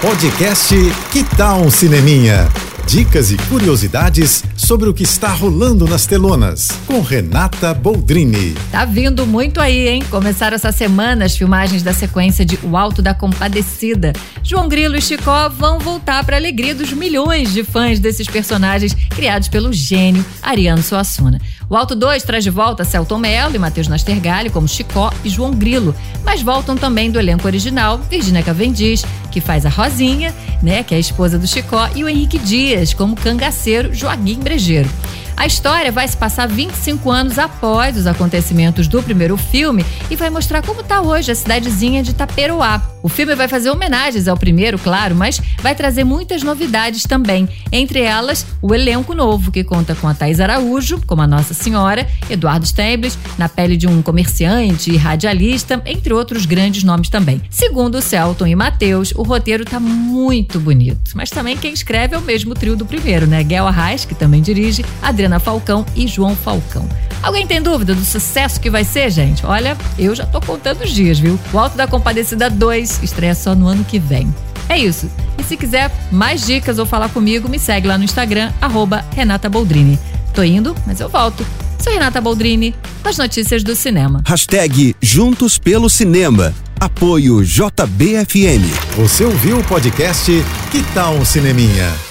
Podcast Que Tal um Cineminha? Dicas e curiosidades sobre o que está rolando nas telonas, com Renata Boldrini. Tá vindo muito aí, hein? Começaram essa semana as filmagens da sequência de O Alto da Compadecida. João Grilo e Chicó vão voltar para a alegria dos milhões de fãs desses personagens criados pelo gênio Ariano Suassuna. O Alto 2 traz de volta Celton Mello e Matheus Nastergalli como Chicó e João Grilo, mas voltam também do elenco original Virginia Cavendish, que faz a Rosinha, né, que é a esposa do Chicó, e o Henrique Dias como cangaceiro Joaquim Brejeiro. A história vai se passar 25 anos após os acontecimentos do primeiro filme e vai mostrar como está hoje a cidadezinha de Taperoá. O filme vai fazer homenagens ao primeiro, claro, mas vai trazer muitas novidades também. Entre elas, o elenco novo, que conta com a Thais Araújo, como a Nossa Senhora, Eduardo Stables, na pele de um comerciante e radialista, entre outros grandes nomes também. Segundo Celton e Matheus, o roteiro está muito bonito. Mas também quem escreve é o mesmo trio do primeiro, né? Guel Arraes, que também dirige, Adriana Falcão e João Falcão. Alguém tem dúvida do sucesso que vai ser, gente? Olha, eu já tô contando os dias, viu? O Alto da Compadecida 2 estreia só no ano que vem. É isso. E se quiser mais dicas ou falar comigo, me segue lá no Instagram, arroba Renata Boldrini. Tô indo, mas eu volto. Sou Renata Boldrini, com as notícias do cinema. Hashtag Juntos pelo Cinema. Apoio JBFM. Você ouviu o podcast Que tal um Cineminha?